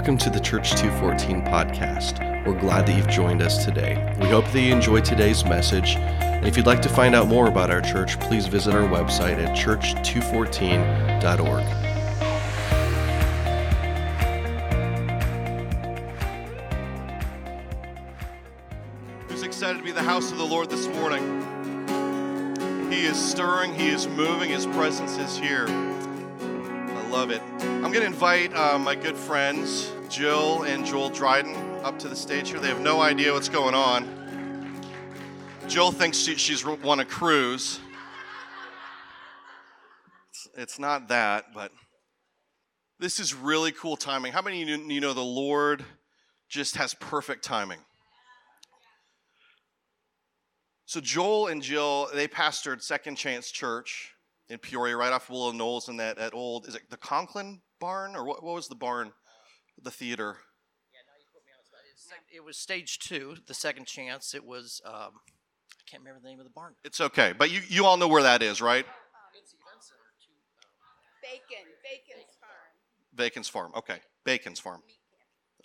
Welcome to the Church 214 podcast. We're glad that you've joined us today. We hope that you enjoyed today's message. And if you'd like to find out more about our church, please visit our website at church214.org. Who's excited to be the house of the Lord this morning? He is stirring, He is moving, His presence is here. I love it. I'm going to invite uh, my good friends, Jill and Joel Dryden, up to the stage here. They have no idea what's going on. Jill thinks she, she's won a cruise. It's, it's not that, but this is really cool timing. How many of you know the Lord just has perfect timing? So Joel and Jill, they pastored Second Chance Church in Peoria, right off Willow Knolls, in that, that old is it the Conklin barn or what, what was the barn? The theater. It was stage two, the second chance. It was, um, I can't remember the name of the barn. It's okay, but you, you all know where that is, right? Bacon, Bacon's farm. Bacon's Farm. Okay, Bacon's Farm.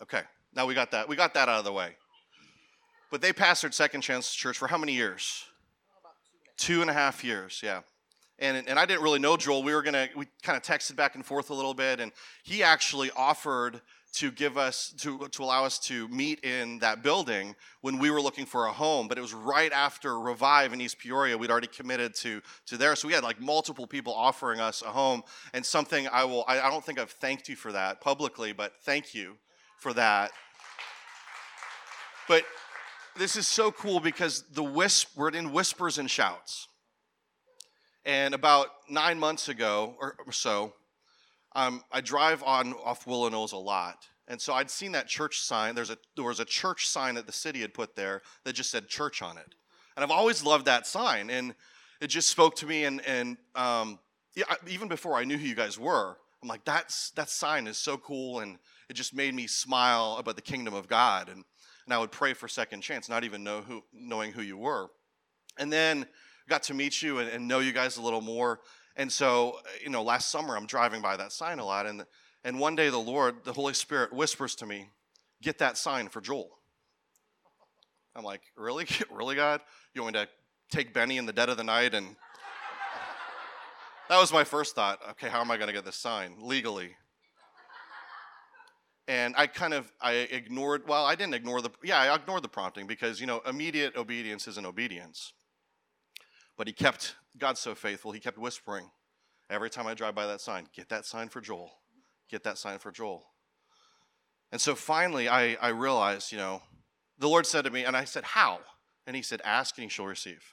Okay, now we got that. We got that out of the way. But they pastored Second Chance Church for how many years? Two and a half years, yeah. And, and I didn't really know Joel. We were gonna we kind of texted back and forth a little bit, and he actually offered to give us to to allow us to meet in that building when we were looking for a home. But it was right after Revive in East Peoria. We'd already committed to to there, so we had like multiple people offering us a home. And something I will I, I don't think I've thanked you for that publicly, but thank you for that. But this is so cool because the wisp we're in whispers and shouts. And about nine months ago or, or so, um, I drive on off Willow Knolls a lot, and so I'd seen that church sign. There's a there was a church sign that the city had put there that just said church on it, and I've always loved that sign, and it just spoke to me. And and um, yeah, even before I knew who you guys were, I'm like that's that sign is so cool, and it just made me smile about the kingdom of God, and and I would pray for second chance, not even know who knowing who you were, and then got to meet you and, and know you guys a little more. And so, uh, you know, last summer I'm driving by that sign a lot, and and one day the Lord, the Holy Spirit, whispers to me, "Get that sign for Joel." I'm like, "Really, really, God? You want me to take Benny in the dead of the night?" And that was my first thought. Okay, how am I going to get this sign legally? And I kind of I ignored. Well, I didn't ignore the. Yeah, I ignored the prompting because you know immediate obedience isn't obedience. But he kept, God's so faithful, he kept whispering every time I drive by that sign, get that sign for Joel. Get that sign for Joel. And so finally, I, I realized, you know, the Lord said to me, and I said, How? And he said, Ask and you shall receive.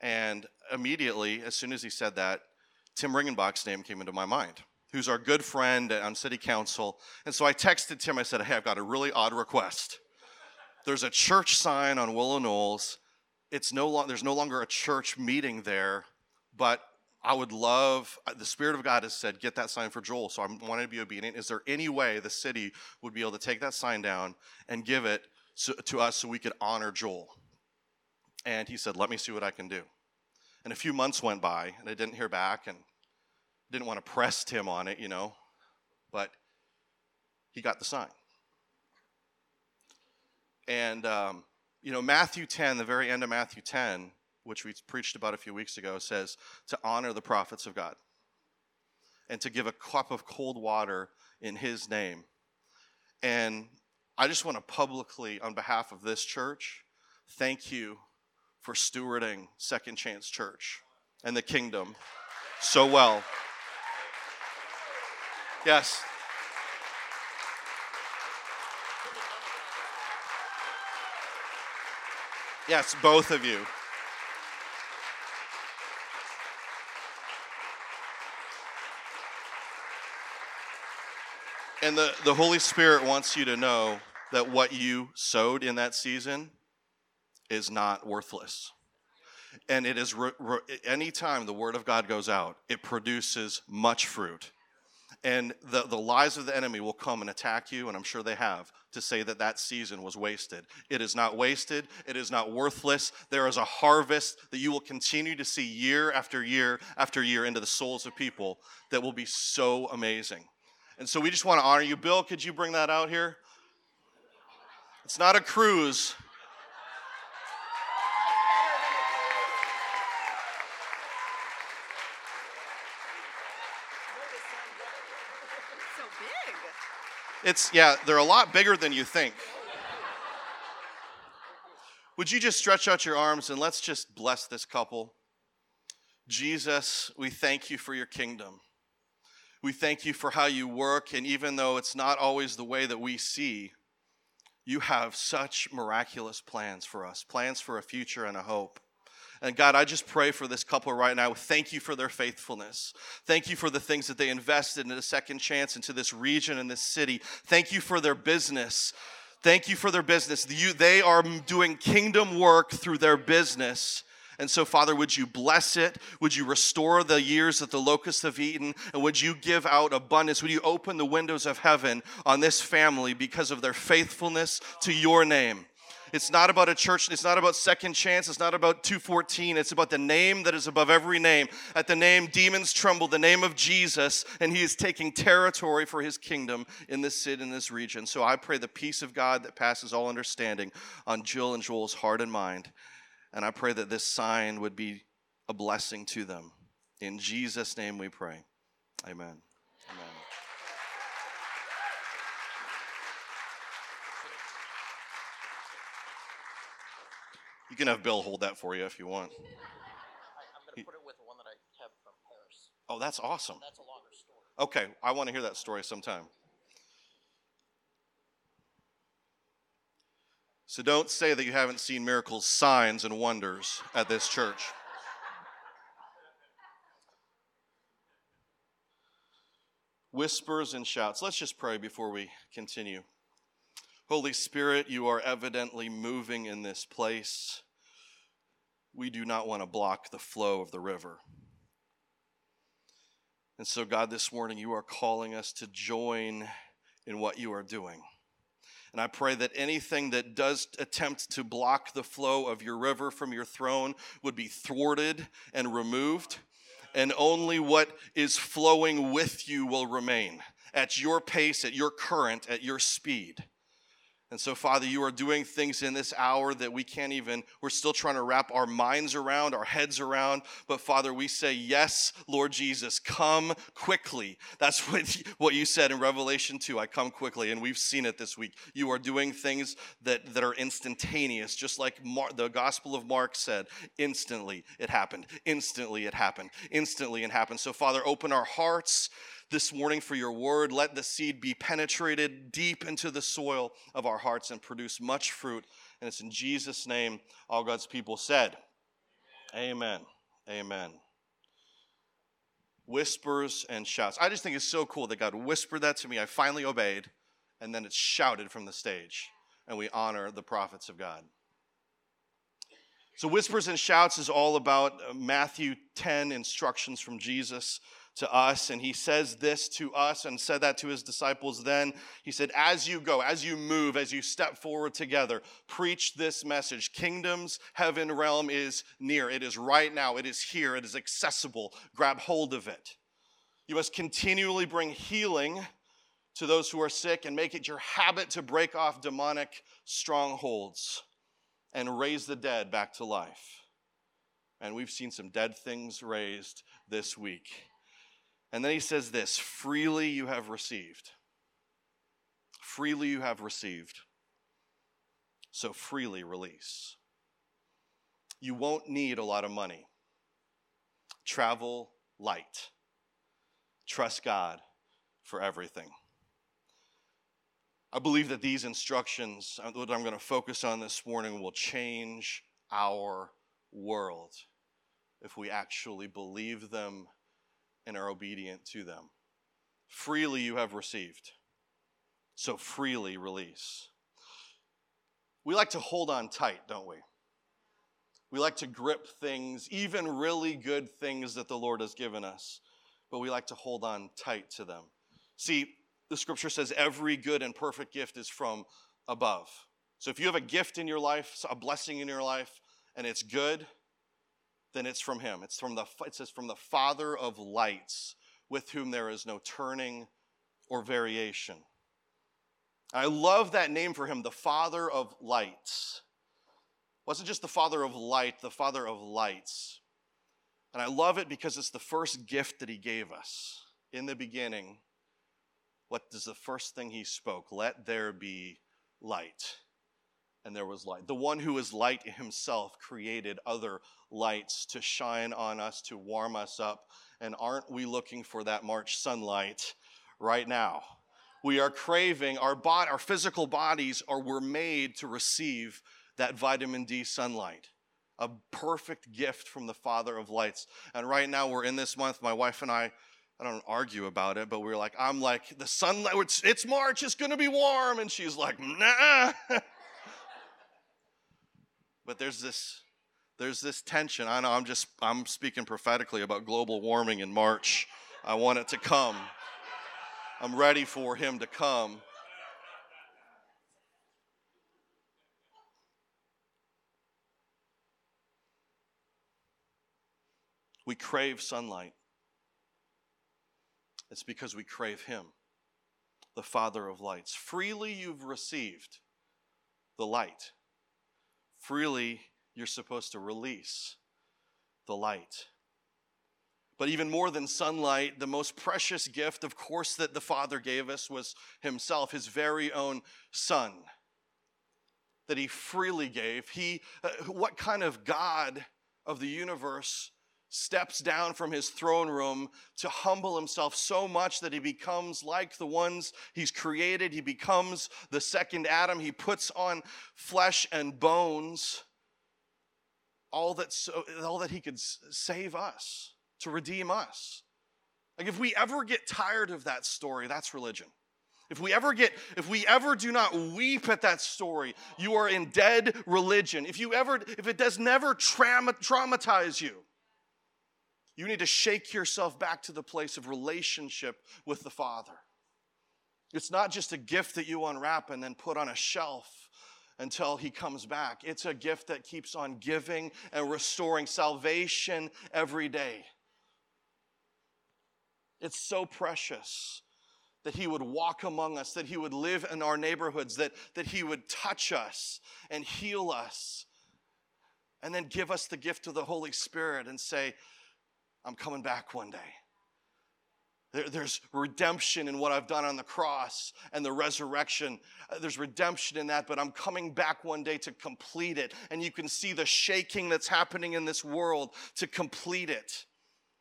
And immediately, as soon as he said that, Tim Riggenbach's name came into my mind, who's our good friend on city council. And so I texted Tim, I said, Hey, I've got a really odd request. There's a church sign on Willow Knolls it's no longer there's no longer a church meeting there but i would love uh, the spirit of god has said get that sign for joel. So i wanted to be obedient. Is there any way the city would be able to take that sign down and give it so, to us so we could honor joel? And he said let me see what i can do. And a few months went by and i didn't hear back and didn't want to press tim on it you know but he got the sign. And um, you know, Matthew 10, the very end of Matthew 10, which we preached about a few weeks ago, says to honor the prophets of God and to give a cup of cold water in his name. And I just want to publicly, on behalf of this church, thank you for stewarding Second Chance Church and the kingdom so well. Yes. Yes, both of you. And the, the Holy Spirit wants you to know that what you sowed in that season is not worthless. And it is, re, re, anytime the Word of God goes out, it produces much fruit. And the, the lies of the enemy will come and attack you, and I'm sure they have, to say that that season was wasted. It is not wasted. It is not worthless. There is a harvest that you will continue to see year after year after year into the souls of people that will be so amazing. And so we just want to honor you. Bill, could you bring that out here? It's not a cruise. It's, yeah, they're a lot bigger than you think. Would you just stretch out your arms and let's just bless this couple? Jesus, we thank you for your kingdom. We thank you for how you work, and even though it's not always the way that we see, you have such miraculous plans for us plans for a future and a hope. And God, I just pray for this couple right now. Thank you for their faithfulness. Thank you for the things that they invested in a second chance into this region and this city. Thank you for their business. Thank you for their business. You, they are doing kingdom work through their business. And so, Father, would you bless it? Would you restore the years that the locusts have eaten? And would you give out abundance? Would you open the windows of heaven on this family because of their faithfulness to your name? It's not about a church, it's not about second chance, it's not about 214. It's about the name that is above every name. At the name, demons tremble, the name of Jesus, and he is taking territory for his kingdom in this city, in this region. So I pray the peace of God that passes all understanding on Jill and Joel's heart and mind. And I pray that this sign would be a blessing to them. In Jesus' name we pray. Amen. Amen. You can have Bill hold that for you if you want. I, I'm going to put it with the one that I have from Paris. Oh, that's awesome. That's a longer story. Okay, I want to hear that story sometime. So don't say that you haven't seen miracles, signs, and wonders at this church. Whispers and shouts. Let's just pray before we continue. Holy Spirit, you are evidently moving in this place. We do not want to block the flow of the river. And so, God, this morning you are calling us to join in what you are doing. And I pray that anything that does attempt to block the flow of your river from your throne would be thwarted and removed, and only what is flowing with you will remain at your pace, at your current, at your speed. And so, Father, you are doing things in this hour that we can't even, we're still trying to wrap our minds around, our heads around. But, Father, we say, Yes, Lord Jesus, come quickly. That's what, what you said in Revelation 2 I come quickly. And we've seen it this week. You are doing things that, that are instantaneous, just like Mar- the Gospel of Mark said instantly it happened, instantly it happened, instantly it happened. So, Father, open our hearts this morning for your word. Let the seed be penetrated deep into the soil of our hearts and produce much fruit. And it's in Jesus' name all God's people said, Amen. Amen. Whispers and shouts. I just think it's so cool that God whispered that to me. I finally obeyed, and then it's shouted from the stage. And we honor the prophets of God. So, Whispers and Shouts is all about uh, Matthew 10 instructions from Jesus to us. And he says this to us and said that to his disciples then. He said, As you go, as you move, as you step forward together, preach this message. Kingdom's heaven realm is near. It is right now. It is here. It is accessible. Grab hold of it. You must continually bring healing to those who are sick and make it your habit to break off demonic strongholds and raise the dead back to life. And we've seen some dead things raised this week. And then he says this freely you have received. Freely you have received. So freely release. You won't need a lot of money. Travel light. Trust God for everything. I believe that these instructions, uh, what I'm going to focus on this morning, will change our world if we actually believe them and are obedient to them. Freely you have received, so freely release. We like to hold on tight, don't we? We like to grip things, even really good things that the Lord has given us, but we like to hold on tight to them. See, the scripture says every good and perfect gift is from above. So if you have a gift in your life, a blessing in your life, and it's good, then it's from him. It's from the it says from the Father of lights, with whom there is no turning or variation. I love that name for him, the Father of Lights. Wasn't just the Father of Light, the Father of Lights. And I love it because it's the first gift that he gave us. In the beginning, what is the first thing he spoke? Let there be light. And there was light. The one who is light himself created other lights to shine on us, to warm us up. And aren't we looking for that March sunlight right now? We are craving our body, our physical bodies are were made to receive that vitamin D sunlight. A perfect gift from the Father of lights. And right now we're in this month, my wife and I, I don't argue about it, but we're like, I'm like, the sunlight, it's March, it's gonna be warm. And she's like, nah. but there's this there's this tension. I know I'm just I'm speaking prophetically about global warming in March. I want it to come. I'm ready for him to come. We crave sunlight. It's because we crave him, the Father of lights. Freely you've received the light. Freely you're supposed to release the light. But even more than sunlight, the most precious gift, of course, that the Father gave us was Himself, His very own Son, that He freely gave. He, uh, what kind of God of the universe steps down from his throne room to humble himself so much that he becomes like the ones he's created. He becomes the second Adam. He puts on flesh and bones all that, so, all that he could save us, to redeem us. Like if we ever get tired of that story, that's religion. If we ever get, if we ever do not weep at that story, you are in dead religion. If you ever, if it does never trauma, traumatize you, you need to shake yourself back to the place of relationship with the Father. It's not just a gift that you unwrap and then put on a shelf until he comes back. It's a gift that keeps on giving and restoring salvation every day. It's so precious that he would walk among us, that he would live in our neighborhoods, that, that he would touch us and heal us, and then give us the gift of the Holy Spirit and say, I'm coming back one day. There, there's redemption in what I've done on the cross and the resurrection. Uh, there's redemption in that, but I'm coming back one day to complete it. And you can see the shaking that's happening in this world to complete it.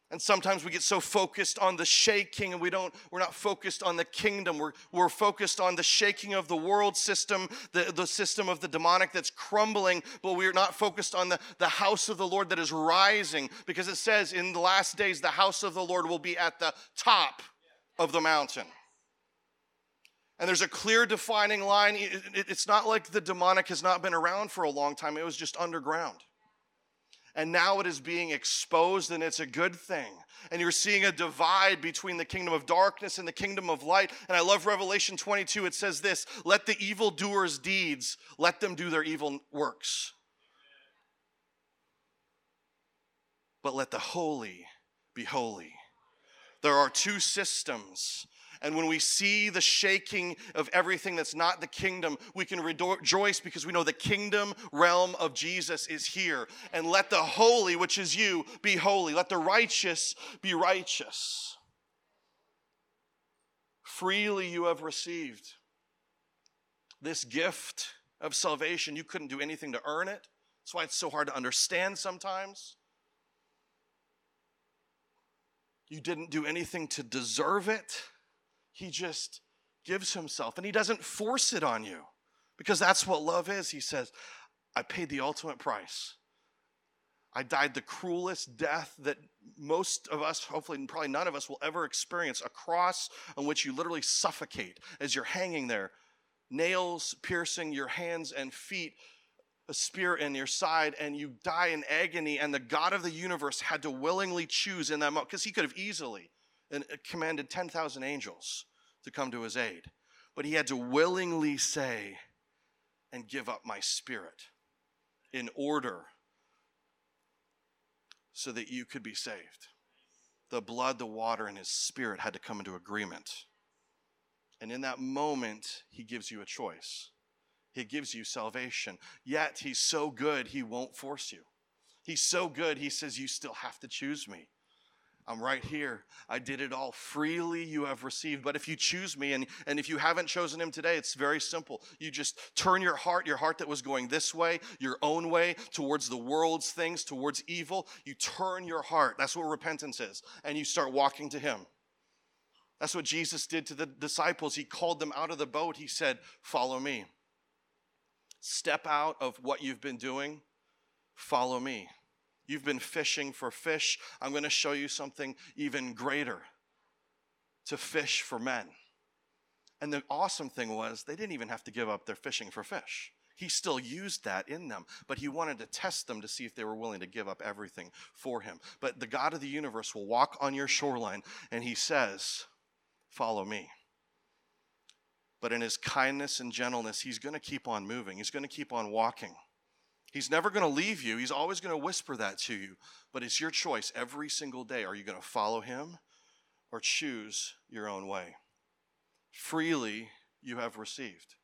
And sometimes we get so focused on the shaking and we don't, we're not focused on the kingdom. We're, we're focused on the shaking of the world system, the, the system of the demonic that's crumbling, but we're not focused on the, the house of the Lord that is rising because it says in the last days, the house of the Lord will be at the top of the mountain. And there's a clear defining line. It's not like the demonic has not been around for a long time, it was just underground and now it is being exposed, and it's a good thing. And you're seeing a divide between the kingdom of darkness and the kingdom of light. And I love Revelation 22. It says this Let the evildoers' deeds, let them do their evil works. But let the holy be holy. There are two systems and when we see the shaking of everything that's not the kingdom, we can rejoice because we know the kingdom realm of Jesus is here. And let the holy, which is you, be holy. Let the righteous be righteous. Freely you have received this gift of salvation. You couldn't do anything to earn it. That's why it's so hard to understand sometimes. You didn't do anything to deserve it. He just gives himself and he doesn't force it on you because that's what love is. He says, I paid the ultimate price. I died the cruelest death that most of us, hopefully, and probably none of us, will ever experience a cross on which you literally suffocate as you're hanging there, nails piercing your hands and feet, a spear in your side, and you die in agony. And the God of the universe had to willingly choose in that moment because he could have easily and uh, commanded 10,000 angels to come to his aid. But he had to willingly say, and give up my spirit in order so that you could be saved. The blood, the water, and his spirit had to come into agreement. And in that moment, he gives you a choice. He gives you salvation. Yet he's so good, he won't force you. He's so good, he says, You still have to choose me. I'm right here. I did it all freely you have received. But if you choose me and, and if you haven't chosen him today, it's very simple. You just turn your heart, your heart that was going this way, your own way, towards the world's things, towards evil. You turn your heart. That's what repentance is. And you start walking to him. That's what Jesus did to the disciples. He called them out of the boat. He said, Follow me. Step out of what you've been doing. Follow me. You've been fishing for fish. I'm going to show you something even greater to fish for men. And the awesome thing was, they didn't even have to give up their fishing for fish. He still used that in them, but he wanted to test them to see if they were willing to give up everything for him. But the God of the universe will walk on your shoreline and he says, Follow me. But in his kindness and gentleness, he's going to keep on moving, he's going to keep on walking. He's never going to leave you. He's always going to whisper that to you. But it's your choice every single day. Are you going to follow him or choose your own way? Freely you have received.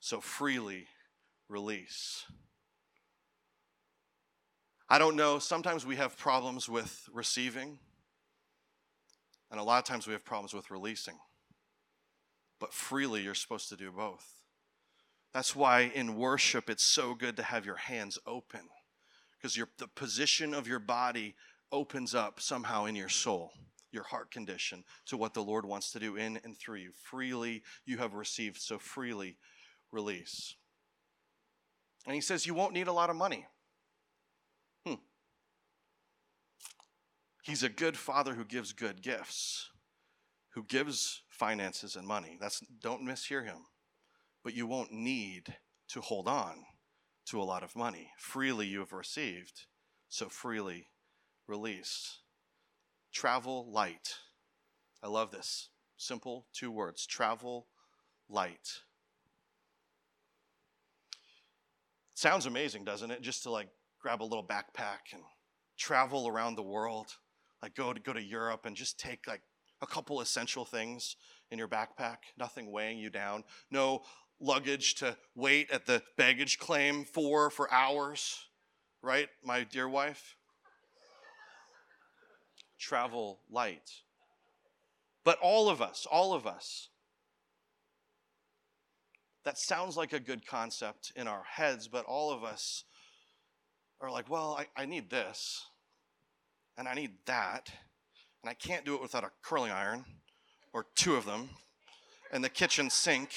So freely release. I don't know. Sometimes we have problems with receiving, and a lot of times we have problems with releasing. But freely, you're supposed to do both. That's why in worship it's so good to have your hands open because the position of your body opens up somehow in your soul, your heart condition to what the Lord wants to do in and through you. Freely you have received, so freely release. And he says you won't need a lot of money. Hmm. He's a good father who gives good gifts, who gives finances and money. That's don't mishear him but you won't need to hold on to a lot of money. Freely you have received, so freely release. Travel light. I love this. Simple two words travel light. Sounds amazing, doesn't it? Just to like grab a little backpack and travel around the world, like go to go to Europe and just take like a couple essential things in your backpack, nothing weighing you down, no luggage to wait at the baggage claim for for hours, right, my dear wife? Travel light. But all of us, all of us, that sounds like a good concept in our heads, but all of us are like, well, I, I need this, and I need that, and I can't do it without a curling iron or two of them, and the kitchen sink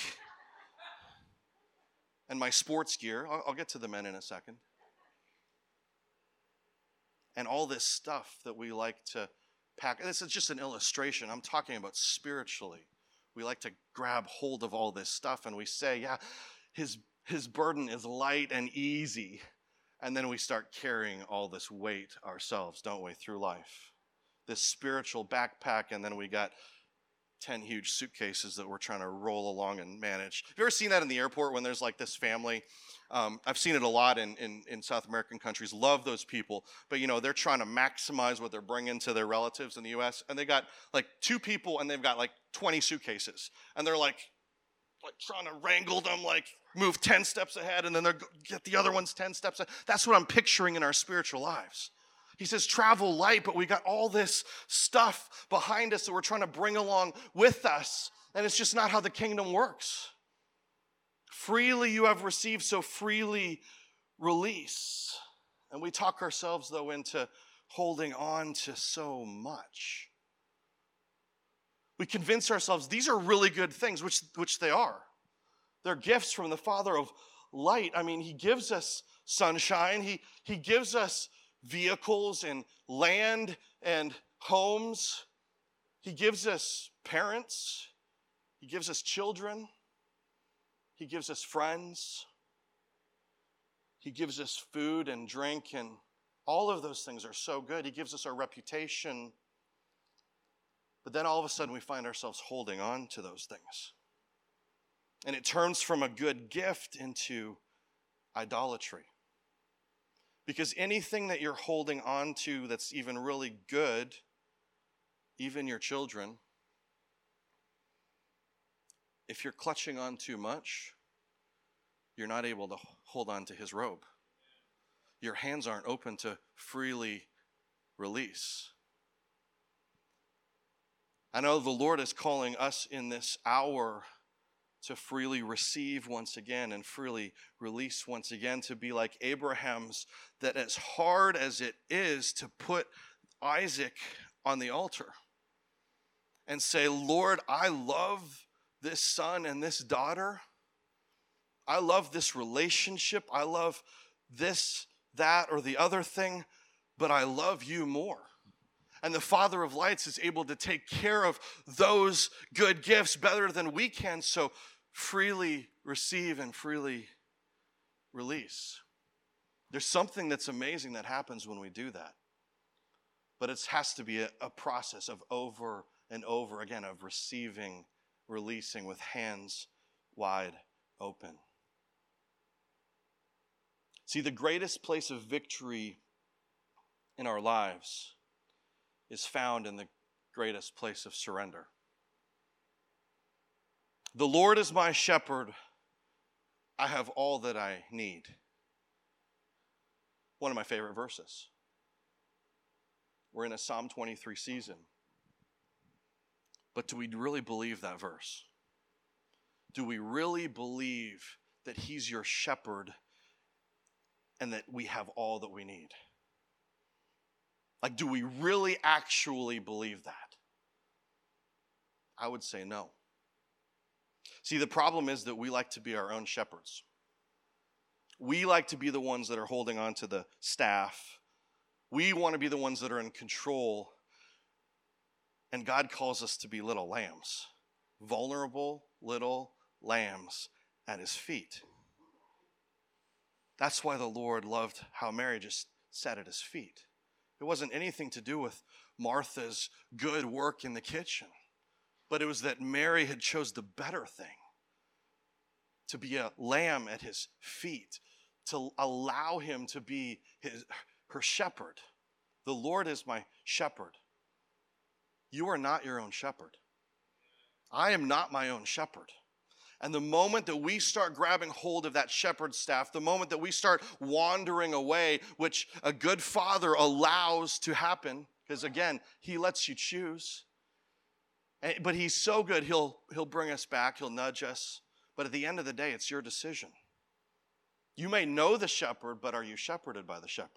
and my sports gear. I'll, I'll get to the men in a second. And all this stuff that we like to pack. This is just an illustration. I'm talking about spiritually. We like to grab hold of all this stuff and we say, yeah, his, his burden is light and easy. And then we start carrying all this weight ourselves, don't we, through life? This spiritual backpack, and then we got 10 huge suitcases that we're trying to roll along and manage. Have you ever seen that in the airport when there's like this family? Um, I've seen it a lot in, in, in, South American countries. Love those people, but you know they're trying to maximize what they're bringing to their relatives in the U.S. And they got like two people, and they've got like 20 suitcases, and they're like, like trying to wrangle them, like move 10 steps ahead, and then they're get the other ones 10 steps. Ahead. That's what I'm picturing in our spiritual lives. He says, travel light, but we got all this stuff behind us that we're trying to bring along with us. And it's just not how the kingdom works. Freely you have received, so freely release. And we talk ourselves, though, into holding on to so much. We convince ourselves these are really good things, which, which they are. They're gifts from the Father of light. I mean, He gives us sunshine, He, he gives us vehicles and land and homes. He gives us parents. He gives us children. He gives us friends. He gives us food and drink, and all of those things are so good. He gives us our reputation. But then all of a sudden, we find ourselves holding on to those things. And it turns from a good gift into idolatry. Because anything that you're holding on to that's even really good, even your children, if you're clutching on too much, you're not able to hold on to his robe. Your hands aren't open to freely release. I know the Lord is calling us in this hour to freely receive once again and freely release once again, to be like Abraham's, that as hard as it is to put Isaac on the altar and say, Lord, I love this son and this daughter. I love this relationship. I love this, that, or the other thing, but I love you more. And the Father of lights is able to take care of those good gifts better than we can. So freely receive and freely release. There's something that's amazing that happens when we do that. But it has to be a, a process of over and over again of receiving, releasing with hands wide open. See, the greatest place of victory in our lives is found in the greatest place of surrender. The Lord is my shepherd. I have all that I need. One of my favorite verses. We're in a Psalm 23 season. But do we really believe that verse? Do we really believe that He's your shepherd and that we have all that we need? Like, do we really actually believe that? I would say no. See, the problem is that we like to be our own shepherds. We like to be the ones that are holding on to the staff. We want to be the ones that are in control. And God calls us to be little lambs, vulnerable little lambs at his feet. That's why the Lord loved how Mary just sat at his feet. It wasn't anything to do with Martha's good work in the kitchen but it was that Mary had chose the better thing to be a lamb at his feet, to allow him to be his, her shepherd. The Lord is my shepherd. You are not your own shepherd. I am not my own shepherd. And the moment that we start grabbing hold of that shepherd staff, the moment that we start wandering away, which a good father allows to happen, because again, he lets you choose. Eh, but he's so good, he'll, he'll bring us back, he'll nudge us. But at the end of the day, it's your decision. You may know the shepherd, but are you shepherded by the shepherd?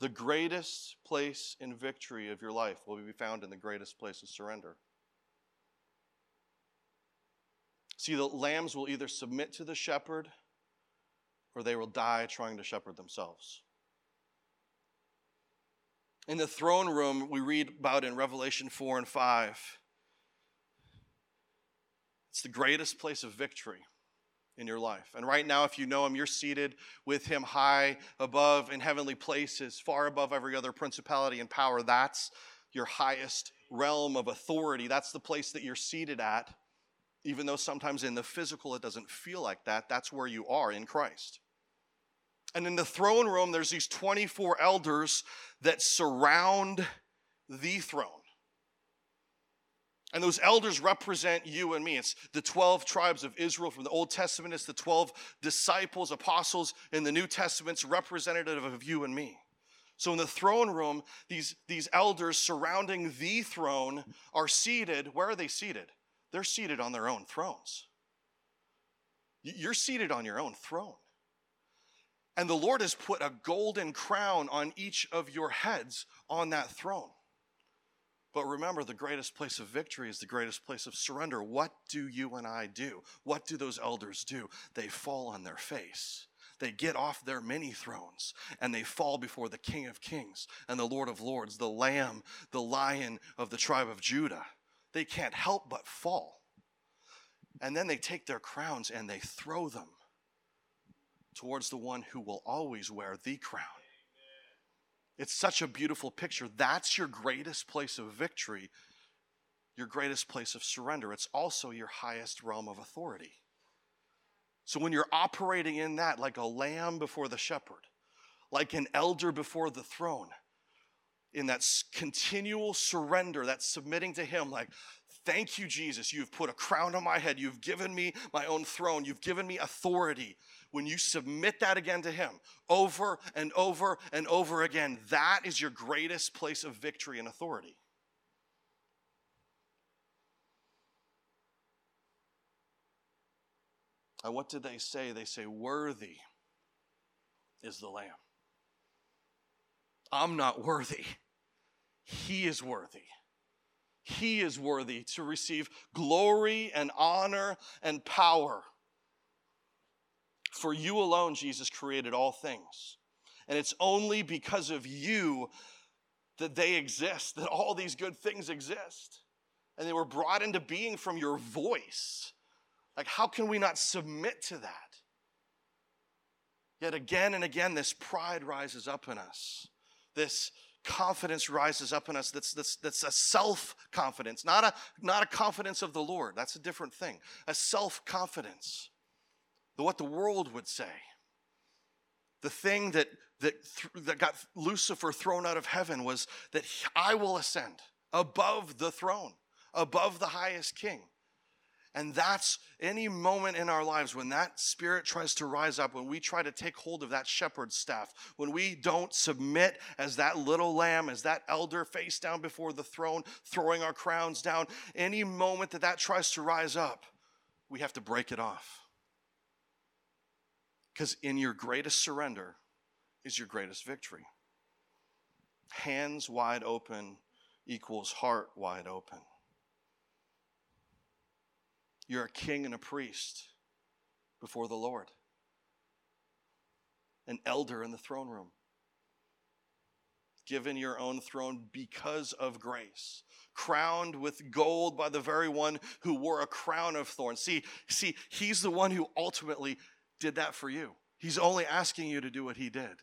The greatest place in victory of your life will be found in the greatest place of surrender. See, the lambs will either submit to the shepherd or they will die trying to shepherd themselves. In the throne room, we read about in Revelation 4 and 5. It's the greatest place of victory in your life. And right now, if you know Him, you're seated with Him high above in heavenly places, far above every other principality and power. That's your highest realm of authority. That's the place that you're seated at. Even though sometimes in the physical it doesn't feel like that, that's where you are in Christ. And in the throne room, there's these 24 elders that surround the throne. And those elders represent you and me. It's the 12 tribes of Israel from the Old Testament. It's the 12 disciples, apostles in the New Testament, representative of you and me. So in the throne room, these, these elders surrounding the throne are seated. Where are they seated? They're seated on their own thrones. You're seated on your own throne. And the Lord has put a golden crown on each of your heads on that throne. But remember, the greatest place of victory is the greatest place of surrender. What do you and I do? What do those elders do? They fall on their face. They get off their many thrones and they fall before the King of Kings and the Lord of Lords, the Lamb, the Lion of the tribe of Judah. They can't help but fall. And then they take their crowns and they throw them towards the one who will always wear the crown. It's such a beautiful picture. That's your greatest place of victory, your greatest place of surrender. It's also your highest realm of authority. So when you're operating in that like a lamb before the shepherd, like an elder before the throne, in that continual surrender, that submitting to Him, like, Thank you, Jesus. You've put a crown on my head. You've given me my own throne. You've given me authority. When you submit that again to Him over and over and over again, that is your greatest place of victory and authority. And what did they say? They say, Worthy is the Lamb. I'm not worthy. He is worthy. He is worthy to receive glory and honor and power. For you alone, Jesus created all things. And it's only because of you that they exist, that all these good things exist. And they were brought into being from your voice. Like, how can we not submit to that? Yet again and again, this pride rises up in us. This confidence rises up in us that's, that's, that's a self-confidence not a, not a confidence of the lord. That's a different thing. A self-confidence. What the world would say. The thing that, that, th- that got lucifer thrown out of heaven was that i will ascend above the throne above the highest king and that's any moment in our lives when that spirit tries to rise up, when we try to take hold of that shepherd's staff, when we don't submit as that little lamb, as that elder face down before the throne, throwing our crowns down, any moment that that tries to rise up, we have to break it off. Because in your greatest surrender is your greatest victory. Hands wide open equals heart wide open. You're a king and a priest before the Lord, an elder in the throne room, given your own throne because of grace, crowned with gold by the very one who wore a crown of thorns. See, see, he's the one who ultimately did that for you. He's only asking you to do what he did.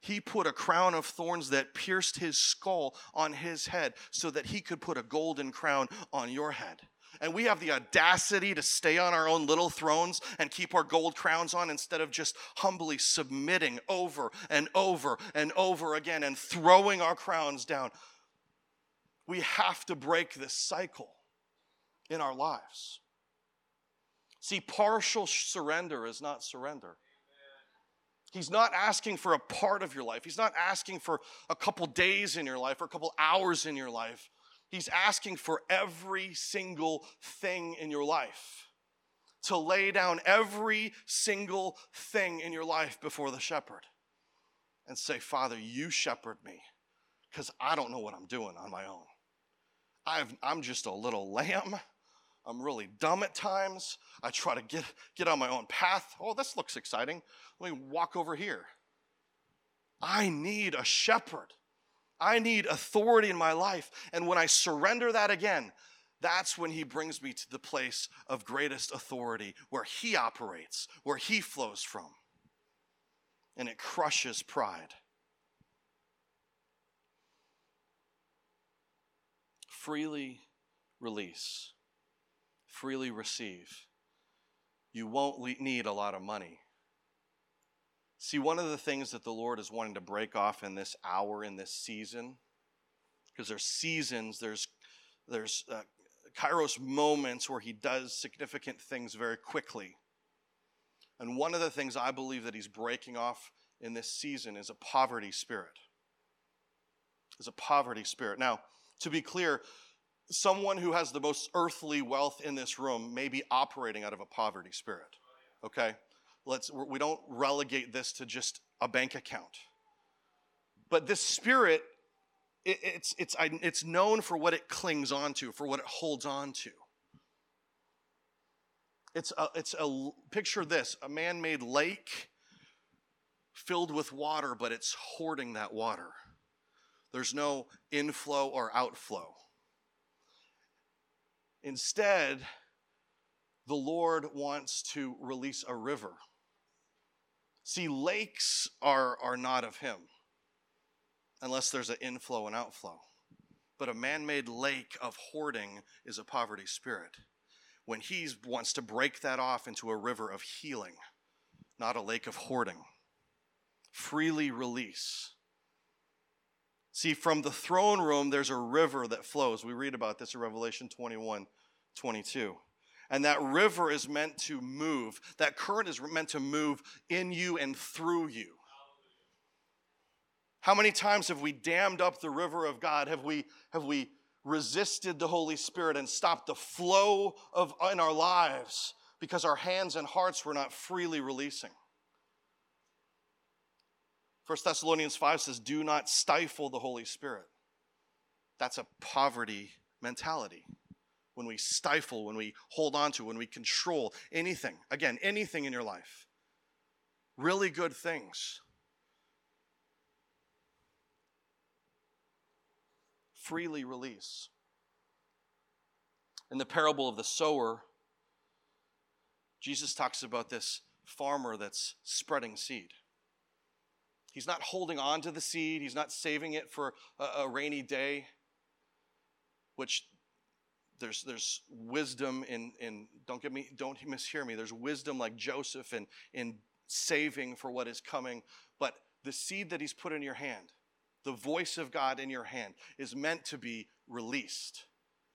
He put a crown of thorns that pierced his skull on his head so that he could put a golden crown on your head and we have the audacity to stay on our own little thrones and keep our gold crowns on instead of just humbly submitting over and over and over again and throwing our crowns down. We have to break this cycle in our lives. See, partial surrender is not surrender. He's not asking for a part of your life. He's not asking for a couple days in your life or a couple hours in your life. He's asking for every single thing in your life. To lay down every single thing in your life before the shepherd and say, Father, you shepherd me because I don't know what I'm doing on my own. i am just a little lamb. I'm really dumb at times. I try to get, get on my own path. Oh, this looks exciting. Let me walk over here. I need a shepherd. I need authority in my life. And when I surrender that again, that's when he brings me to the place of greatest authority where he operates, where he flows from. And it crushes pride. Freely release, freely receive. You won't need a lot of money. See, one of the things that the Lord is wanting to break off in this hour, in this season, because there's seasons, there's there's uh, Kairos moments where He does significant things very quickly. And one of the things I believe that He's breaking off in this season is a poverty spirit. Is a poverty spirit. Now, to be clear, someone who has the most earthly wealth in this room may be operating out of a poverty spirit. Okay? Let's we don't relegate this to just a bank account. But this spirit it, it's it's it's known for what it clings on to for what it holds on to. It's a, it's a picture this a man-made lake filled with water but it's hoarding that water. There's no inflow or outflow. Instead the lord wants to release a river See, lakes are, are not of him unless there's an inflow and outflow. But a man made lake of hoarding is a poverty spirit. When he wants to break that off into a river of healing, not a lake of hoarding, freely release. See, from the throne room, there's a river that flows. We read about this in Revelation 21 22. And that river is meant to move, that current is meant to move in you and through you. How many times have we dammed up the river of God? Have we, have we resisted the Holy Spirit and stopped the flow of in our lives because our hands and hearts were not freely releasing? 1 Thessalonians 5 says, Do not stifle the Holy Spirit. That's a poverty mentality. When we stifle, when we hold on to, when we control anything, again, anything in your life, really good things. Freely release. In the parable of the sower, Jesus talks about this farmer that's spreading seed. He's not holding on to the seed, he's not saving it for a, a rainy day, which there's there's wisdom in in don't get me don't mishear me. There's wisdom like joseph in in saving for what is coming. But the seed that he's put in your hand the voice of god in your hand is meant to be released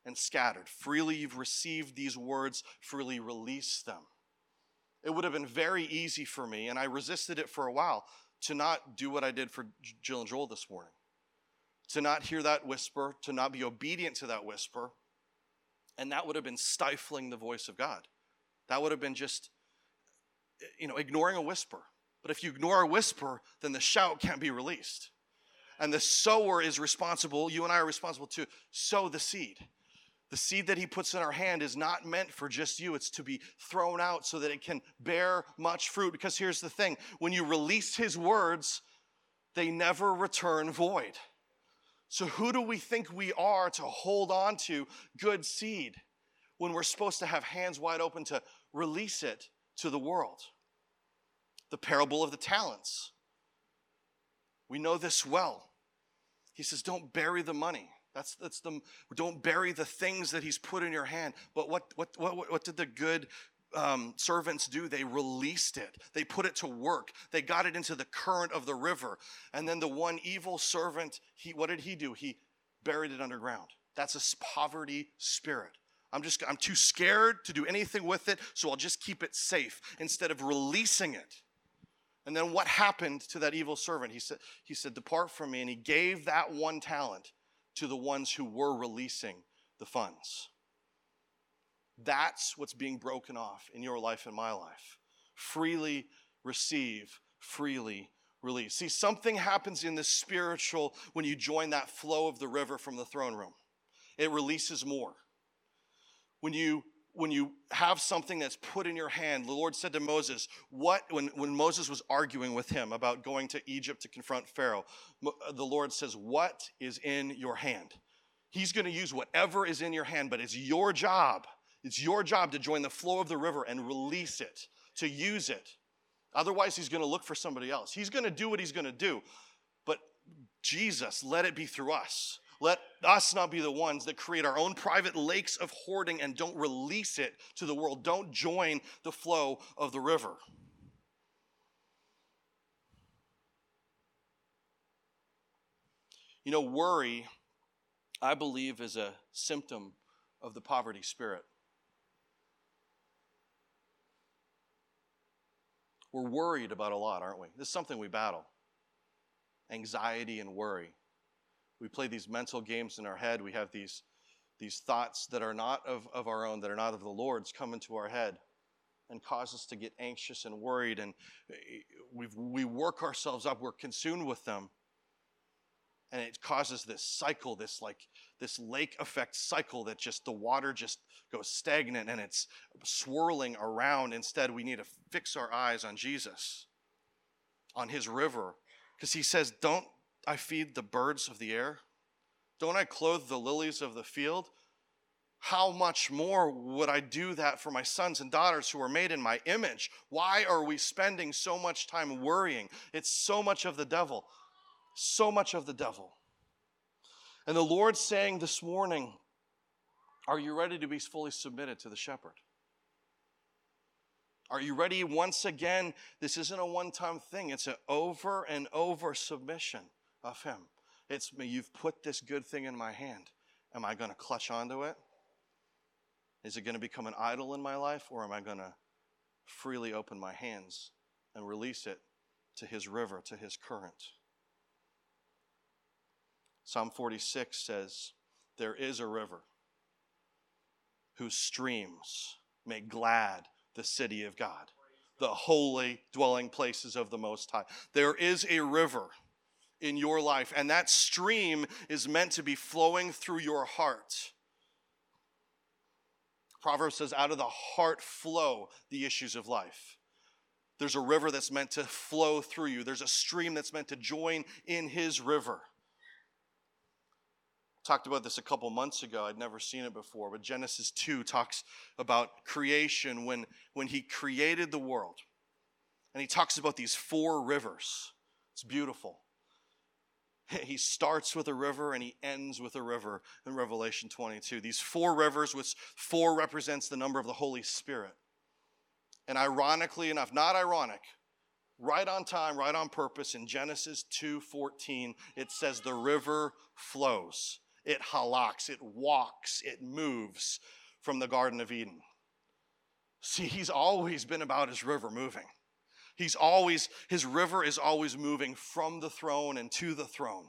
and scattered. Freely you've received these words freely release them. It would have been very easy for me and i resisted it for a while to not do what I did for Jill and Joel this morning, to not hear that whisper, to not be obedient to that whisper. And that would have been stifling the voice of God. That would have been just, you know, ignoring a whisper. But if you ignore a whisper, then the shout can't be released. And the sower is responsible, you and I are responsible to sow the seed. The seed that he puts in our hand is not meant for just you. It's to be thrown out so that it can bear much fruit. Because here's the thing when you release his words, they never return void. So, who do we think we are to hold on to good seed when we're supposed to have hands wide open to release it to the world? The parable of the talents. We know this well. He says, Don't bury the money. That's, that's the, don't bury the things that he's put in your hand. But what, what, what, what did the good um, servants do? They released it. They put it to work. They got it into the current of the river. And then the one evil servant, he, what did he do? He buried it underground. That's a poverty spirit. I'm just, I'm too scared to do anything with it, so I'll just keep it safe instead of releasing it. And then what happened to that evil servant? He said, he said, Depart from me. And he gave that one talent to the ones who were releasing the funds. That's what's being broken off in your life and my life. Freely receive, freely release. See, something happens in the spiritual when you join that flow of the river from the throne room. It releases more. When you when you have something that's put in your hand, the Lord said to Moses, what, when, when Moses was arguing with him about going to Egypt to confront Pharaoh, the Lord says, What is in your hand? He's going to use whatever is in your hand, but it's your job. It's your job to join the flow of the river and release it, to use it. Otherwise, he's going to look for somebody else. He's going to do what he's going to do. But Jesus, let it be through us. Let us not be the ones that create our own private lakes of hoarding and don't release it to the world. Don't join the flow of the river. You know, worry, I believe, is a symptom of the poverty spirit. We're worried about a lot, aren't we? This is something we battle anxiety and worry we play these mental games in our head. We have these, these thoughts that are not of, of our own, that are not of the Lord's, come into our head and cause us to get anxious and worried. And eh, we we work ourselves up, we're consumed with them. And it causes this cycle, this like this lake effect cycle that just the water just goes stagnant and it's swirling around. Instead, we need to fix our eyes on Jesus, on his river. Because he says, Don't I feed the birds of the air? Don't I clothe the lilies of the field? How much more would I do that for my sons and daughters who are made in my image? Why are we spending so much time worrying? It's so much of the devil. So much of the devil. And the Lord's saying this morning, Are you ready to be fully submitted to the shepherd? Are you ready once again? This isn't a one time thing, it's an over and over submission of Him. It's me, you've put this good thing in my hand. Am I going to clutch onto it? Is it going to become an idol in my life, or am I going to freely open my hands and release it to his river, to his current? Psalm 46 says, There is a river whose streams make glad the city of God, the holy dwelling places of the Most High. There is a river in your life, and that stream is meant to be flowing through your heart. Proverbs says, out of the heart flow the issues of life. There's a river that's meant to flow through you, there's a stream that's meant to join in his river. Talked about this a couple months ago. I'd never seen it before, but Genesis 2 talks about creation when, when he created the world. And he talks about these four rivers. It's beautiful. He starts with a river and he ends with a river in Revelation 22. These four rivers, which four represents the number of the Holy Spirit. And ironically enough, not ironic, right on time, right on purpose, in Genesis 2:14, it says the river flows. It halaks, it walks, it moves from the Garden of Eden. See, he's always been about his river moving. He's always, his river is always moving from the throne and to the throne.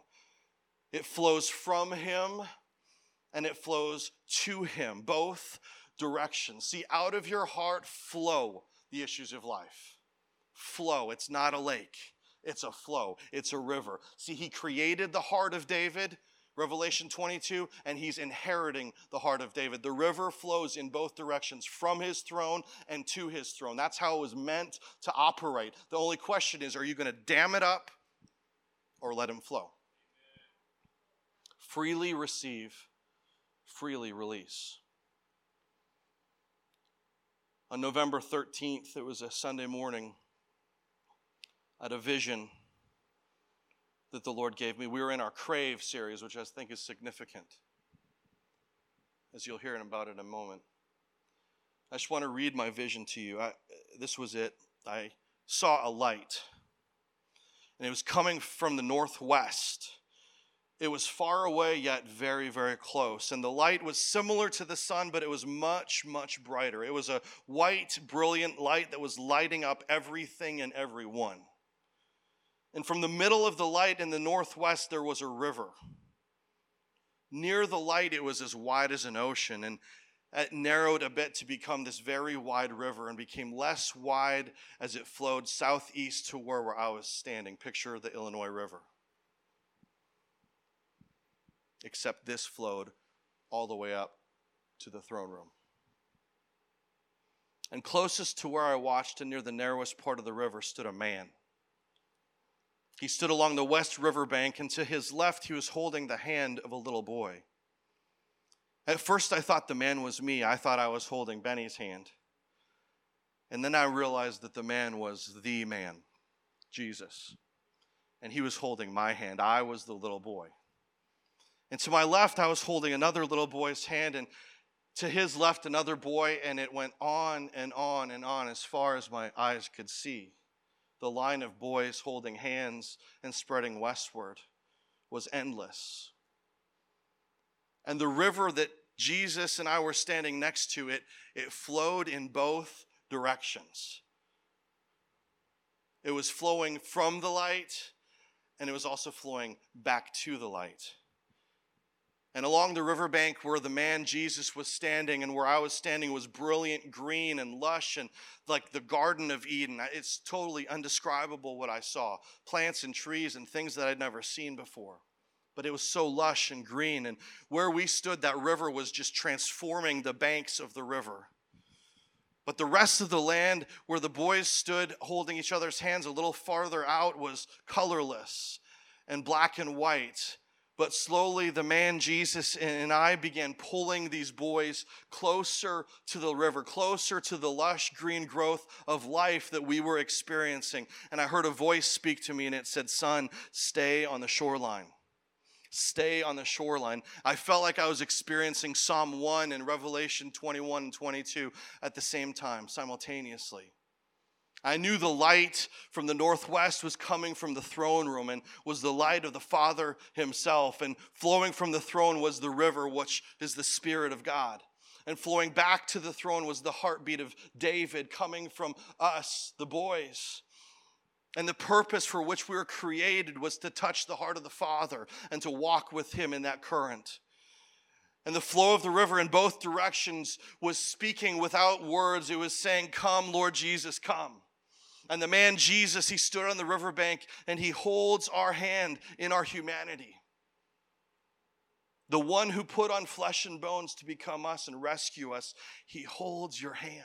It flows from him and it flows to him, both directions. See, out of your heart flow the issues of life. Flow. It's not a lake, it's a flow, it's a river. See, he created the heart of David Revelation 22, and he's inheriting the heart of David. The river flows in both directions, from his throne and to his throne. That's how it was meant to operate. The only question is are you going to dam it up or let him flow? Freely receive, freely release. On November 13th, it was a Sunday morning, I had a vision that the Lord gave me. We were in our Crave series, which I think is significant, as you'll hear about in a moment. I just want to read my vision to you. I, this was it. I saw a light, and it was coming from the northwest. It was far away, yet very, very close. And the light was similar to the sun, but it was much, much brighter. It was a white, brilliant light that was lighting up everything and everyone. And from the middle of the light in the northwest, there was a river. Near the light, it was as wide as an ocean, and it narrowed a bit to become this very wide river and became less wide as it flowed southeast to where, where I was standing. Picture the Illinois River. Except this flowed all the way up to the throne room. And closest to where I watched and near the narrowest part of the river stood a man. He stood along the west river bank, and to his left, he was holding the hand of a little boy. At first, I thought the man was me. I thought I was holding Benny's hand. And then I realized that the man was the man, Jesus. And he was holding my hand. I was the little boy. And to my left, I was holding another little boy's hand, and to his left, another boy, and it went on and on and on as far as my eyes could see the line of boys holding hands and spreading westward was endless. And the river that Jesus and I were standing next to it, it flowed in both directions. It was flowing from the light, and it was also flowing back to the light. And along the riverbank where the man Jesus was standing and where I was standing was brilliant green and lush and like the Garden of Eden. It's totally undescribable what I saw plants and trees and things that I'd never seen before. But it was so lush and green. And where we stood, that river was just transforming the banks of the river. But the rest of the land where the boys stood holding each other's hands a little farther out was colorless and black and white but slowly, the man Jesus and I began pulling these boys closer to the river, closer to the lush green growth of life that we were experiencing. And I heard a voice speak to me, and it said, Son, stay on the shoreline. Stay on the shoreline. I felt like I was experiencing Psalm 1 and Revelation 21 and 22 at the same time, simultaneously. I knew the light from the northwest was coming from the throne room and was the light of the Father himself. And flowing from the throne was the river, which is the Spirit of God. And flowing back to the throne was the heartbeat of David coming from us, the boys. And the purpose for which we were created was to touch the heart of the Father and to walk with Him in that current. And the flow of the river in both directions was speaking without words. It was saying, Come, Lord Jesus, come. And the man Jesus, he stood on the riverbank and he holds our hand in our humanity. The one who put on flesh and bones to become us and rescue us, he holds your hand.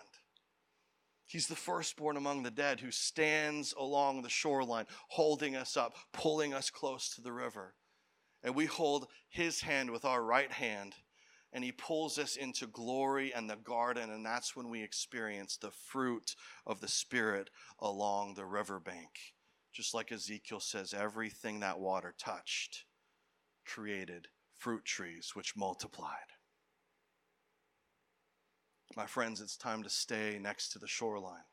He's the firstborn among the dead who stands along the shoreline, holding us up, pulling us close to the river. And we hold his hand with our right hand and he pulls us into glory and the garden, and that's when we experience the fruit of the Spirit along the riverbank. Just like Ezekiel says, everything that water touched created fruit trees which multiplied. My friends, it's time to stay next to the shoreline.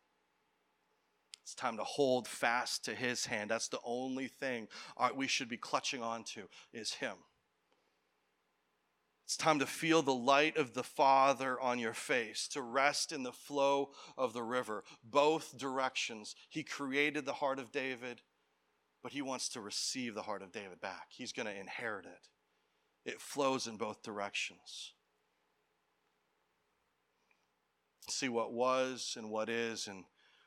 It's time to hold fast to his hand. That's the only thing uh, we should be clutching onto is him. It's time to feel the light of the Father on your face, to rest in the flow of the river, both directions. He created the heart of David, but he wants to receive the heart of David back. He's going to inherit it. It flows in both directions. See, what was and what is and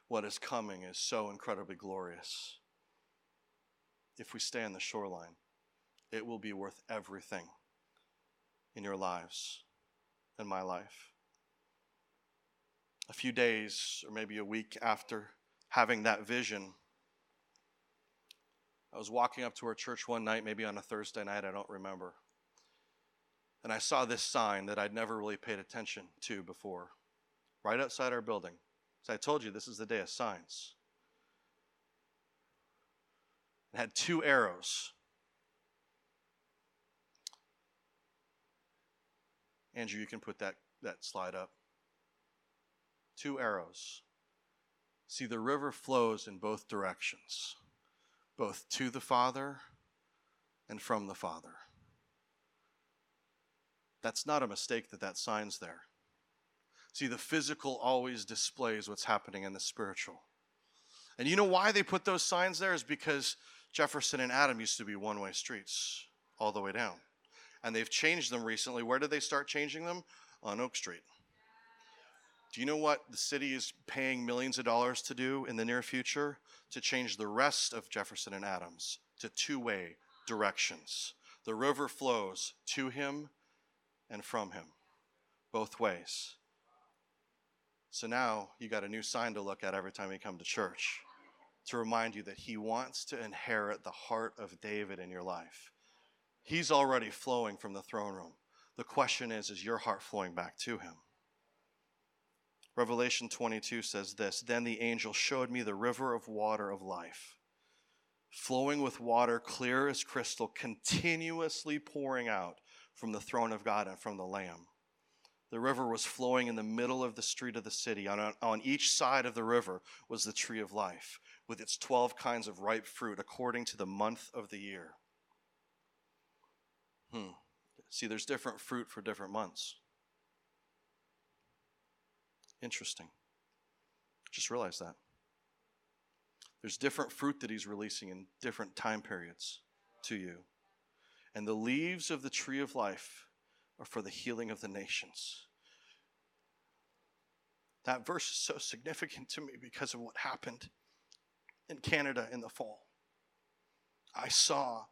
what is coming is so incredibly glorious. If we stay on the shoreline, it will be worth everything in your lives and my life. A few days or maybe a week after having that vision, I was walking up to our church one night, maybe on a Thursday night, I don't remember. And I saw this sign that I'd never really paid attention to before, right outside our building. So I told you this is the day of signs. It had two arrows Andrew, you can put that, that slide up. Two arrows. See, the river flows in both directions, both to the Father and from the Father. That's not a mistake that that sign's there. See, the physical always displays what's happening in the spiritual. And you know why they put those signs there? Is because Jefferson and Adam used to be one way streets all the way down and they've changed them recently. Where did they start changing them? On Oak Street. Do you know what the city is paying millions of dollars to do in the near future? To change the rest of Jefferson and Adams to two way directions. The river flows to him and from him, both ways. So now you got a new sign to look at every time you come to church to remind you that he wants to inherit the heart of David in your life. He's already flowing from the throne room. The question is, is your heart flowing back to him? Revelation 22 says this Then the angel showed me the river of water of life, flowing with water clear as crystal, continuously pouring out from the throne of God and from the Lamb. The river was flowing in the middle of the street of the city. On, on each side of the river was the tree of life, with its 12 kinds of ripe fruit according to the month of the year. Hmm. See, there's different fruit for different months. Interesting. Just realize that. There's different fruit that he's releasing in different time periods to you. And the leaves of the tree of life are for the healing of the nations. That verse is so significant to me because of what happened in Canada in the fall. I saw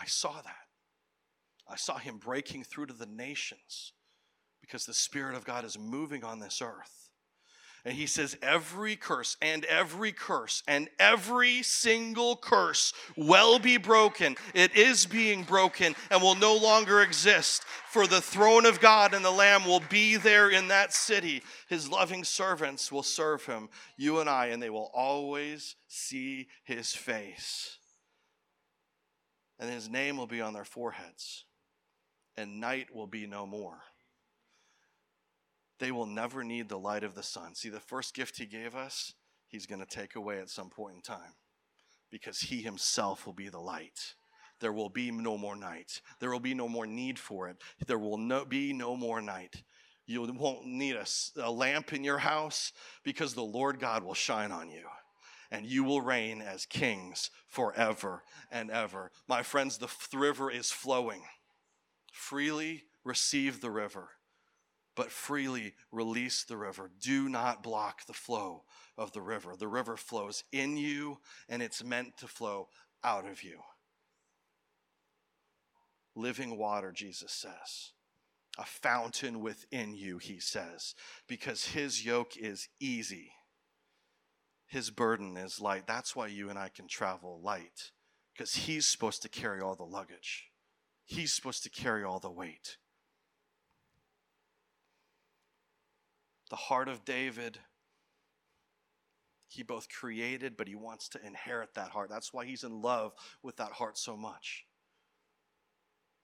I saw that. I saw him breaking through to the nations because the Spirit of God is moving on this earth. And he says, every curse and every curse and every single curse will be broken. It is being broken and will no longer exist. For the throne of God and the Lamb will be there in that city. His loving servants will serve him, you and I, and they will always see his face and his name will be on their foreheads, and night will be no more. they will never need the light of the sun. See, the first gift he gave us, he's going to take away at some point in time because he himself will be the light. There will be no more night. There will be no more need for it. There will no, be no more night. You won't need a, a lamp in your house because the Lord God will shine on you and you will reign as kings forever and ever. My friends, the river is flowing. Freely receive the river, but freely release the river. Do not block the flow of the river. The river flows in you, and it's meant to flow out of you. Living water, Jesus says. A fountain within you, he says, because his yoke is easy his burden is light. That's why you and I can travel light, because He's supposed to carry all the luggage, He's supposed to carry all the weight. The heart of David, he both created, but he wants to inherit that heart. That's why he's in love with that heart so much.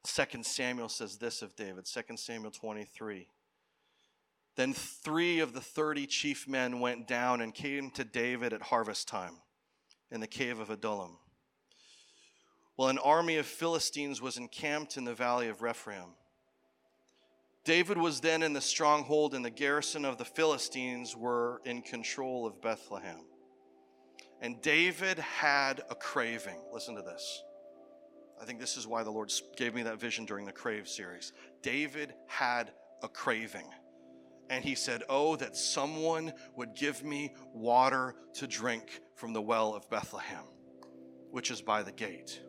Second Samuel says this of David, Second Samuel 23. Then three of the thirty chief men went down and came to David at harvest time in the cave of Adullam. Well, an army of Philistines was encamped in the valley of Rephaim. David was then in the stronghold, and the garrison of the Philistines were in control of Bethlehem. And David had a craving. Listen to this. I think this is why the Lord gave me that vision during the Crave series. David had a craving and he said, Oh, that someone would give me water to drink from the well of Bethlehem, which is by the gate.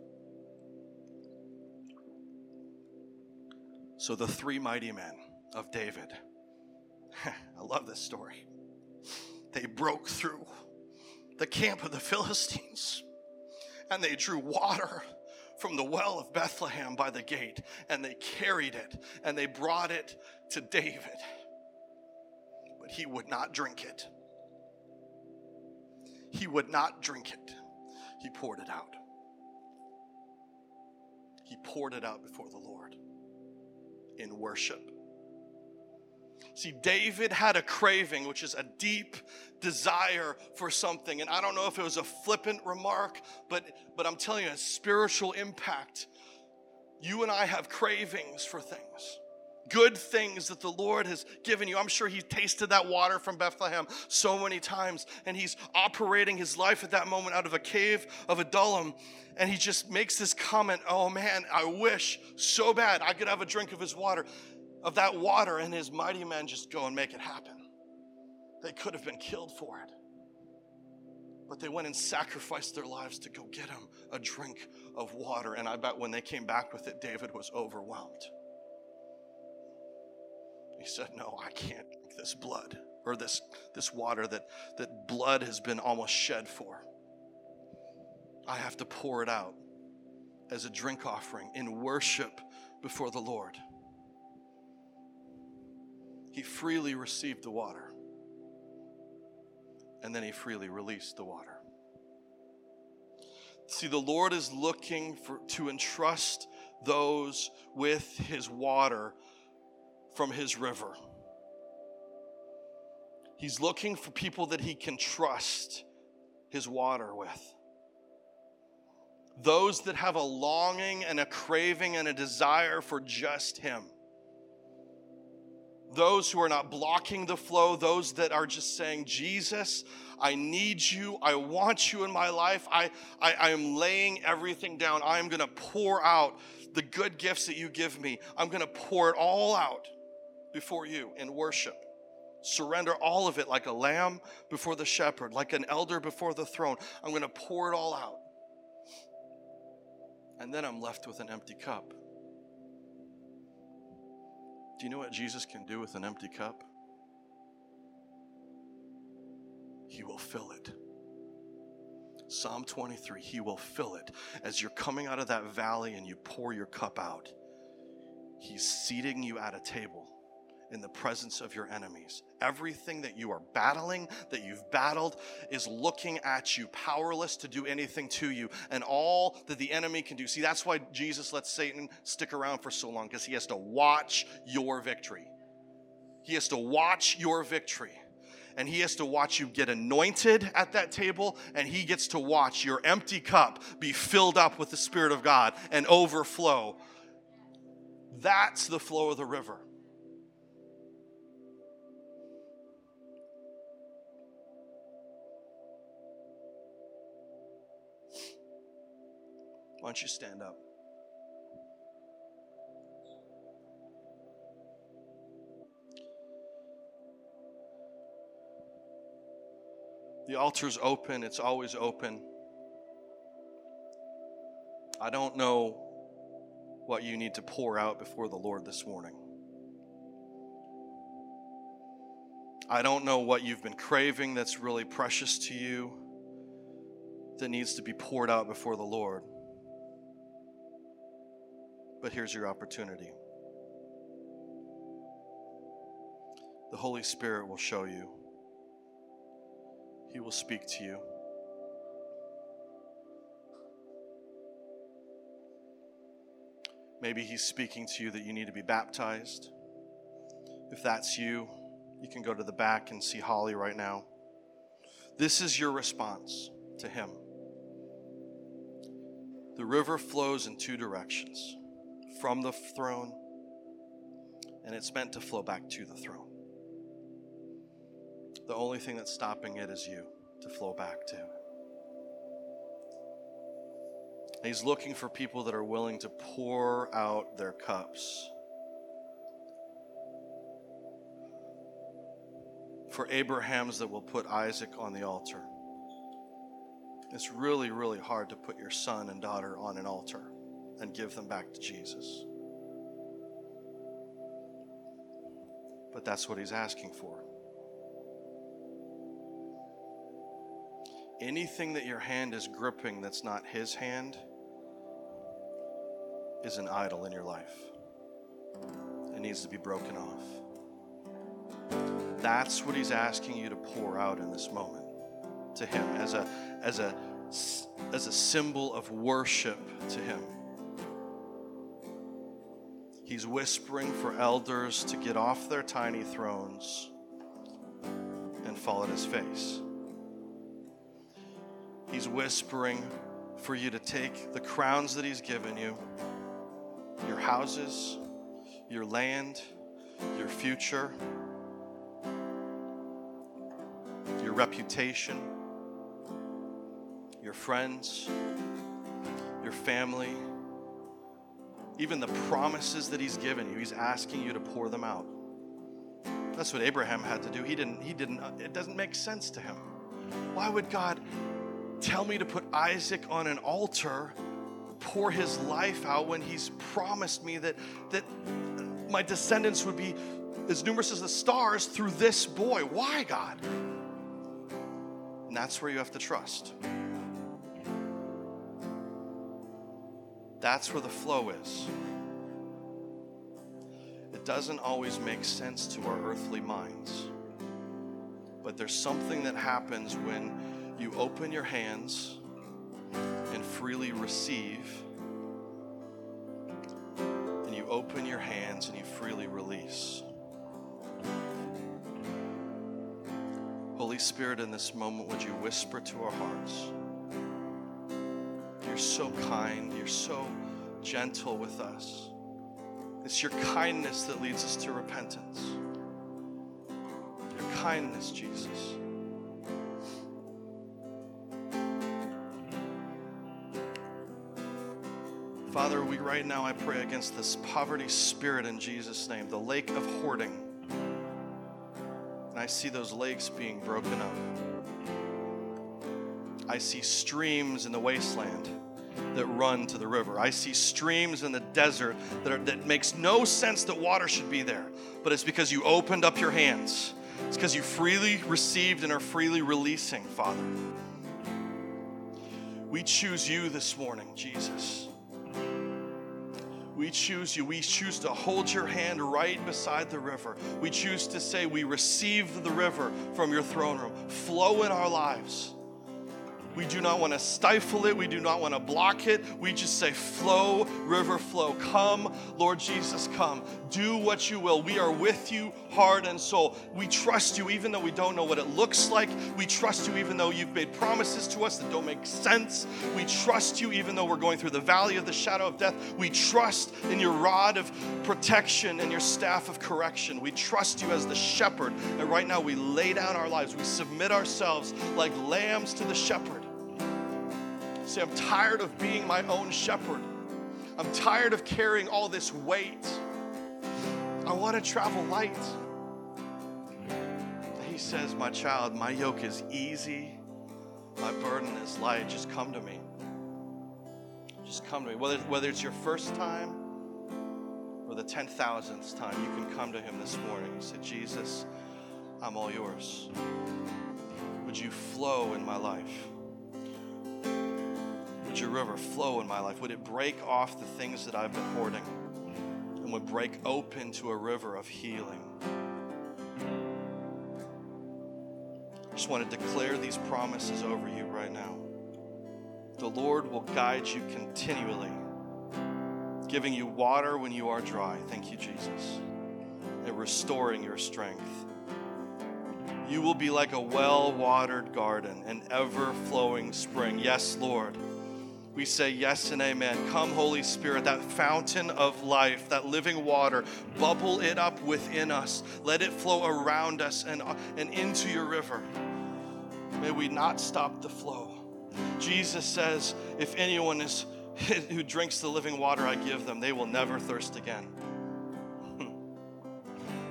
So the three mighty men of David, I love this story, they broke through the camp of the Philistines and they drew water from the well of Bethlehem by the gate and they carried it and they brought it to David but he would not drink it. He would not drink it. He poured it out. He poured it out before the Lord in worship. See, David had a craving, which is a deep desire for something. And I don't know if it was a flippant remark, but, but I'm telling you, a spiritual impact. You and I have cravings for things good things that the Lord has given you. I'm sure he tasted that water from Bethlehem so many times, and he's operating his life at that moment out of a cave of Adullam. And he just makes this comment Oh man, I wish so bad I could have a drink of his water, of that water, and his mighty men just go and make it happen. They could have been killed for it. But they went and sacrificed their lives to go get him a drink of water. And I bet when they came back with it, David was overwhelmed. He said, No, I can't drink this blood or this, this water that, that blood has been almost shed for. I have to pour it out as a drink offering in worship before the Lord. He freely received the water, and then he freely released the water. See, the Lord is looking for, to entrust those with his water from his river. He's looking for people that he can trust his water with. Those that have a longing and a craving and a desire for just him. Those who are not blocking the flow, those that are just saying, Jesus, I need you. I want you in my life. I, I, I am laying everything down. I am going to pour out the good gifts that you give me. I'm going to pour it all out before you in worship. Surrender all of it like a lamb before the shepherd, like an elder before the throne. I'm going to pour it all out. And then I'm left with an empty cup. Do you know what Jesus can do with an empty cup? He will fill it. Psalm 23, He will fill it. As you're coming out of that valley and you pour your cup out, He's seating you at a table in the presence of your enemies. Everything that you are battling, that you've battled, is looking at you, powerless to do anything to you, and all that the enemy can do. See, that's why Jesus lets Satan stick around for so long, because he has to watch your victory. He has to watch your victory. And he has to watch you get anointed at that table, and he gets to watch your empty cup be filled up with the Spirit of God and overflow. That's the flow of the river. Why don't you stand up? The altar's open, it's always open. I don't know what you need to pour out before the Lord this morning. I don't know what you've been craving that's really precious to you that needs to be poured out before the Lord. But here's your opportunity. The Holy Spirit will show you. He will speak to you. Maybe He's speaking to you that you need to be baptized. If that's you, you can go to the back and see Holly right now. This is your response to Him. The river flows in two directions from the throne, and it's meant to flow back to the throne. The only thing that's stopping it is you to flow back to. He's looking for people that are willing to pour out their cups. For Abrahams that will put Isaac on the altar. It's really, really hard to put your son and daughter on an altar and give them back to Jesus. But that's what he's asking for. Anything that your hand is gripping that's not his hand is an idol in your life. It needs to be broken off. That's what he's asking you to pour out in this moment to him as a as a as a symbol of worship to him. He's whispering for elders to get off their tiny thrones and fall at his face. He's whispering for you to take the crowns that He's given you, your houses, your land, your future, your reputation, your friends, your family, even the promises that He's given you. He's asking you to pour them out. That's what Abraham had to do. He didn't, he didn't, it doesn't make sense to him. Why would God tell me to put Isaac on an altar, pour his life out when he's promised me that, that my descendants would be as numerous as the stars through this boy. Why, God? And that's where you have to trust. That's where the flow is. It doesn't always make sense to our earthly minds, but there's something that happens when you open your hands and freely receive, and you open your hands and you freely release. Holy Spirit, in this moment, would you whisper to our hearts? You're so kind, you're so gentle with us. It's your kindness that leads us to repentance. Your kindness, Jesus. Father, we right now I pray against this poverty spirit in Jesus' name, the lake of hoarding. And I see those lakes being broken up. I see streams in the wasteland that run to the river. I see streams in the desert that, are, that makes no sense that water should be there, but it's because you opened up your hands. It's because you freely received and are freely releasing, Father. We choose you this morning, Jesus. We choose you. We choose to hold your hand right beside the river. We choose to say, We receive the river from your throne room. Flow in our lives. We do not want to stifle it. We do not want to block it. We just say, Flow, river, flow. Come, Lord Jesus, come. Do what you will. We are with you, heart and soul. We trust you even though we don't know what it looks like. We trust you even though you've made promises to us that don't make sense. We trust you even though we're going through the valley of the shadow of death. We trust in your rod of protection and your staff of correction. We trust you as the shepherd. And right now we lay down our lives. We submit ourselves like lambs to the shepherd. Say, I'm tired of being my own shepherd. I'm tired of carrying all this weight. I want to travel light. He says, My child, my yoke is easy, my burden is light. Just come to me. Just come to me. Whether, whether it's your first time or the 10,000th time, you can come to Him this morning. You say, Jesus, I'm all yours. Would you flow in my life? Your river flow in my life? Would it break off the things that I've been hoarding and would break open to a river of healing? I just want to declare these promises over you right now. The Lord will guide you continually, giving you water when you are dry. Thank you, Jesus. And restoring your strength. You will be like a well watered garden, an ever flowing spring. Yes, Lord. We say yes and amen. Come, Holy Spirit, that fountain of life, that living water, bubble it up within us. Let it flow around us and, uh, and into your river. May we not stop the flow. Jesus says, if anyone is who drinks the living water I give them, they will never thirst again.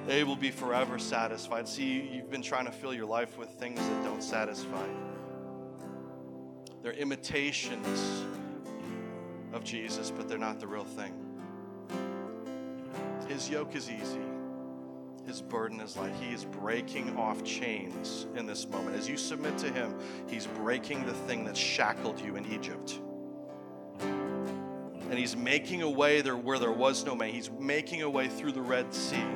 they will be forever satisfied. See, you've been trying to fill your life with things that don't satisfy. They're imitations of Jesus, but they're not the real thing. His yoke is easy. His burden is light. He is breaking off chains in this moment. As you submit to Him, He's breaking the thing that shackled you in Egypt. And He's making a way there where there was no way. He's making a way through the Red Sea.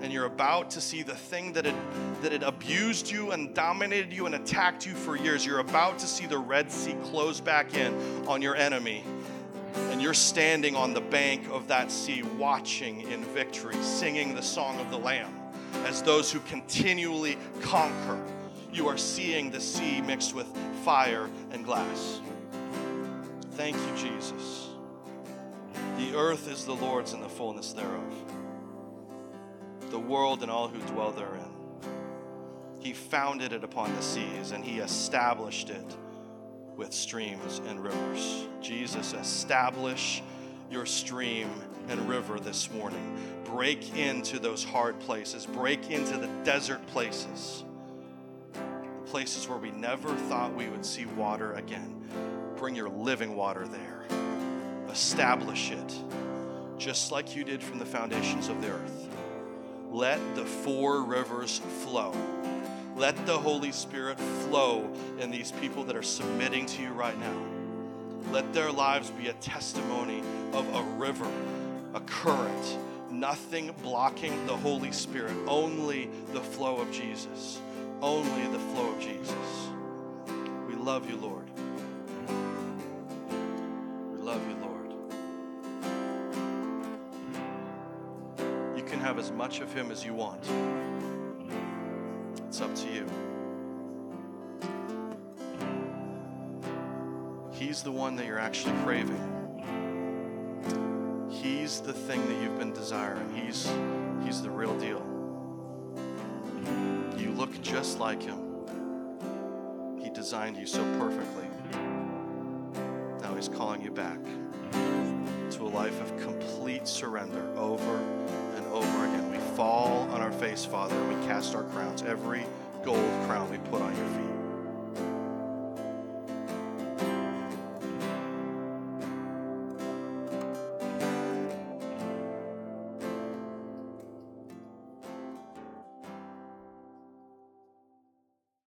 And you're about to see the thing that had, that had abused you and dominated you and attacked you for years. You're about to see the Red Sea close back in on your enemy and you're standing on the bank of that sea, watching in victory, singing the song of the Lamb as those who continually conquer. You are seeing the sea mixed with fire and glass. Thank you, Jesus. The earth is the Lord's and the fullness thereof, the world and all who dwell therein. He founded it upon the seas and he established it with streams and rivers. Jesus, establish your stream and river this morning. Break into those hard places, break into the desert places, the places where we never thought we would see water again. Bring your living water there. Establish it, just like you did from the foundations of the earth. Let the four rivers flow. Let the Holy Spirit flow in these people that are submitting to you right now. Let their lives be a testimony of a river, a current, nothing blocking the Holy Spirit, only the flow of Jesus. Only the flow of Jesus. We love you, Lord. Much of Him as you want. It's up to you. He's the one that you're actually craving. He's the thing that you've been desiring. He's he's the real deal. You look just like him. He designed you so perfectly. Now he's calling you back to a life of complete surrender over and over again. Fall on our face, Father, and we cast our crowns, every gold crown we put on your feet.